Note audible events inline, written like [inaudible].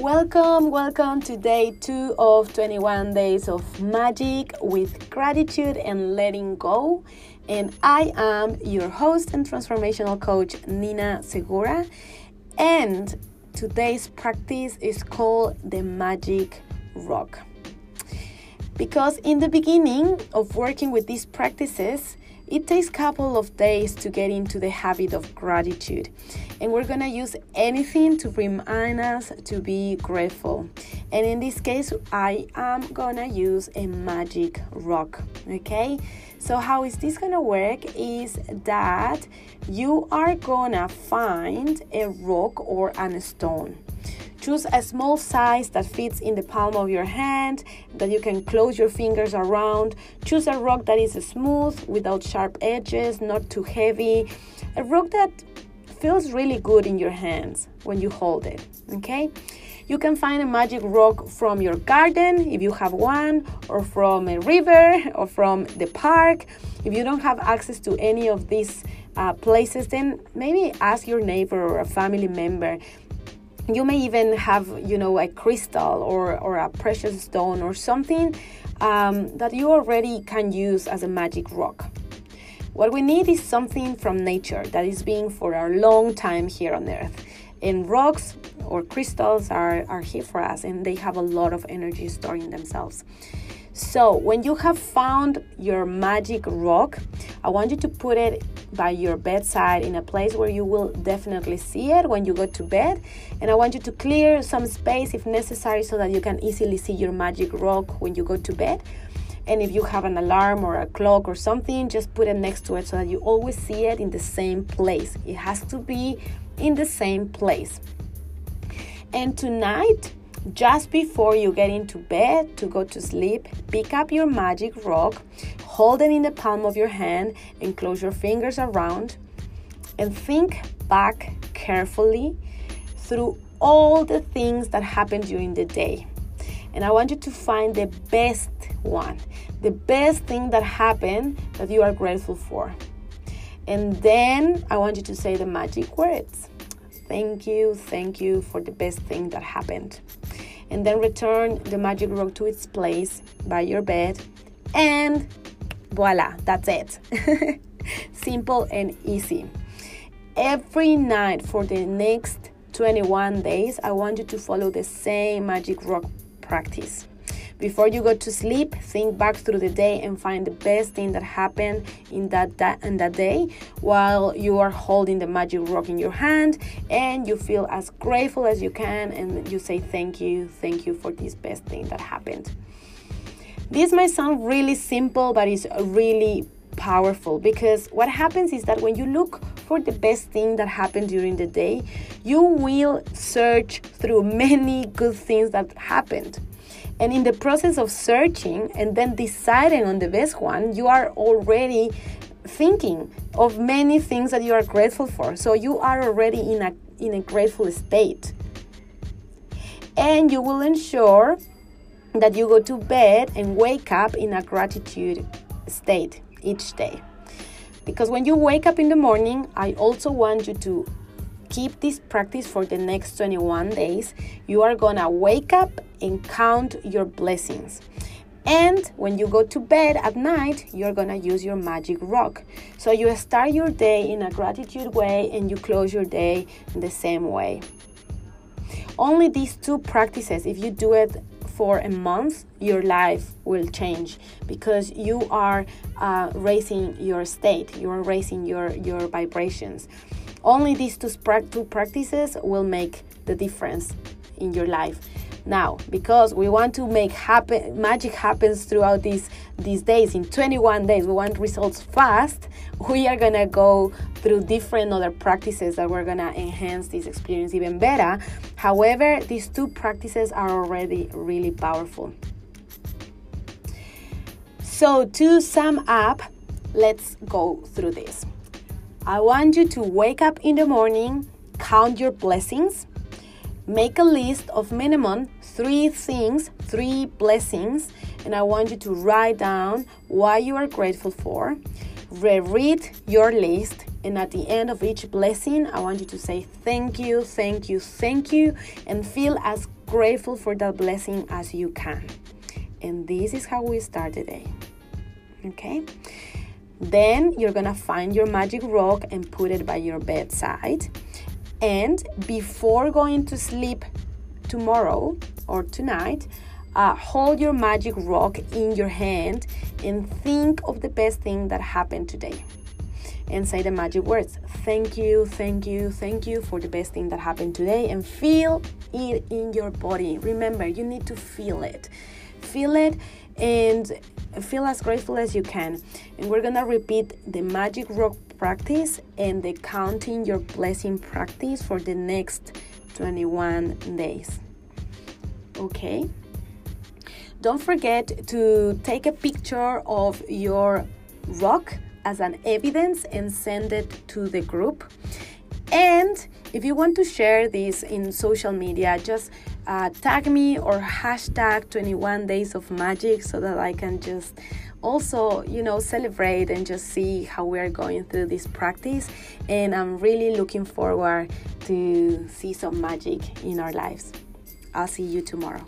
Welcome, welcome to day two of 21 days of magic with gratitude and letting go. And I am your host and transformational coach, Nina Segura. And today's practice is called the magic rock. Because in the beginning of working with these practices, it takes a couple of days to get into the habit of gratitude. And we're going to use anything to remind us to be grateful. And in this case, I am going to use a magic rock. Okay? So, how is this going to work is that you are going to find a rock or a stone Choose a small size that fits in the palm of your hand, that you can close your fingers around. Choose a rock that is smooth, without sharp edges, not too heavy. A rock that feels really good in your hands when you hold it, okay? You can find a magic rock from your garden if you have one, or from a river, or from the park. If you don't have access to any of these uh, places, then maybe ask your neighbor or a family member you may even have you know a crystal or, or a precious stone or something um, that you already can use as a magic rock. What we need is something from nature that is being for a long time here on earth. And rocks or crystals are, are here for us and they have a lot of energy stored in themselves so, when you have found your magic rock, I want you to put it by your bedside in a place where you will definitely see it when you go to bed. And I want you to clear some space if necessary so that you can easily see your magic rock when you go to bed. And if you have an alarm or a clock or something, just put it next to it so that you always see it in the same place. It has to be in the same place. And tonight, just before you get into bed to go to sleep, pick up your magic rock, hold it in the palm of your hand, and close your fingers around. And think back carefully through all the things that happened during the day. And I want you to find the best one, the best thing that happened that you are grateful for. And then I want you to say the magic words. Thank you, thank you for the best thing that happened and then return the magic rock to its place by your bed and voila that's it. [laughs] Simple and easy. Every night for the next 21 days i want you to follow the same magic rock practice before you go to sleep, think back through the day and find the best thing that happened in that, that in that day while you are holding the magic rock in your hand and you feel as grateful as you can and you say thank you, thank you for this best thing that happened. This might sound really simple, but it's really powerful because what happens is that when you look for the best thing that happened during the day, you will search through many good things that happened. And in the process of searching and then deciding on the best one, you are already thinking of many things that you are grateful for. So you are already in a in a grateful state. And you will ensure that you go to bed and wake up in a gratitude state each day. Because when you wake up in the morning, I also want you to keep this practice for the next 21 days, you are gonna wake up and count your blessings. And when you go to bed at night, you're gonna use your magic rock. So you start your day in a gratitude way and you close your day in the same way. Only these two practices, if you do it for a month, your life will change because you are uh, raising your state, you are raising your, your vibrations. Only these two, two practices will make the difference in your life. Now, because we want to make happen magic happens throughout these these days in 21 days, we want results fast. [laughs] We are gonna go through different other practices that we're gonna enhance this experience even better. However, these two practices are already really powerful. So to sum up, let's go through this. I want you to wake up in the morning, count your blessings, make a list of minimum three things, three blessings, and I want you to write down why you are grateful for. Reread your list, and at the end of each blessing, I want you to say thank you, thank you, thank you, and feel as grateful for that blessing as you can. And this is how we start the day. Okay? Then you're gonna find your magic rock and put it by your bedside. And before going to sleep tomorrow or tonight, uh, hold your magic rock in your hand and think of the best thing that happened today. And say the magic words thank you, thank you, thank you for the best thing that happened today. And feel it in your body. Remember, you need to feel it. Feel it and feel as grateful as you can. And we're gonna repeat the magic rock practice and the counting your blessing practice for the next 21 days. Okay? Don't forget to take a picture of your rock as an evidence and send it to the group. And if you want to share this in social media, just uh, tag me or hashtag 21 days of magic so that I can just also, you know, celebrate and just see how we are going through this practice. And I'm really looking forward to see some magic in our lives. I'll see you tomorrow.